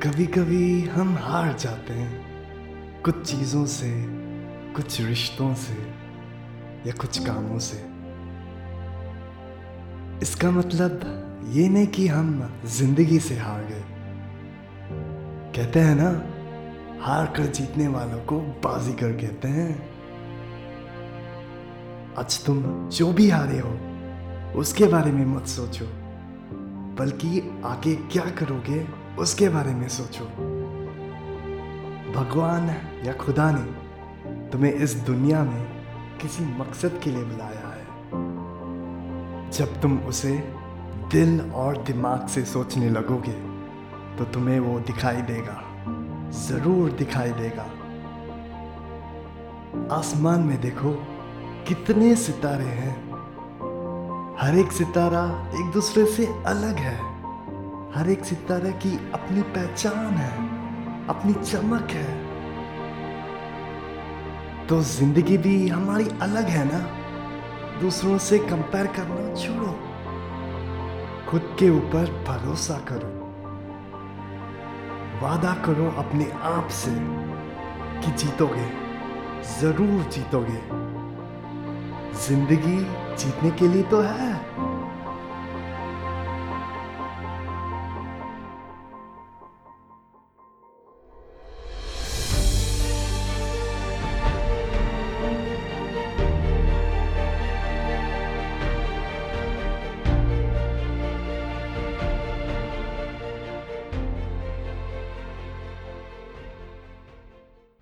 कभी कभी हम हार जाते हैं, कुछ चीज़ों से, कुछ रिश्तों से, या कुछ कामों से। इसका मतलब ये नहीं कि हम ज़िंदगी से हार गए। कहते हैं ना, हार कर जीतने वालों को बाजीगर कहते हैं। आज तुम जो भी हारे हो उसके बारे में मत सोचो। बल्कि आगे क्या करोगे, उसके बारे में सोचो। भगवान या खुदा ने तुम्हें इस दुनिया में किसी मकसद के लिए बुलाया है। जब तुम उसे दिल और दिमाग से सोचने लगोगे तो तुम्हें वो दिखाई देगा, ज़रूर दिखाई देगा। आसमान में देखो, कितने सितारे हैं। हर एक सितारा एक दूसरे से अलग है। हर एक सितारे की अपनी पहचान है, अपनी चमक है। तो ज़िंदगी भी हमारी अलग है ना? दूसरों से कंपेयर करना छोड़ो। खुद के ऊपर भरोसा करो। वादा करो अपने आप से कि जीतोगे, ज़रूर जीतोगे। ज़िंदगी जीतने के लिए तो है।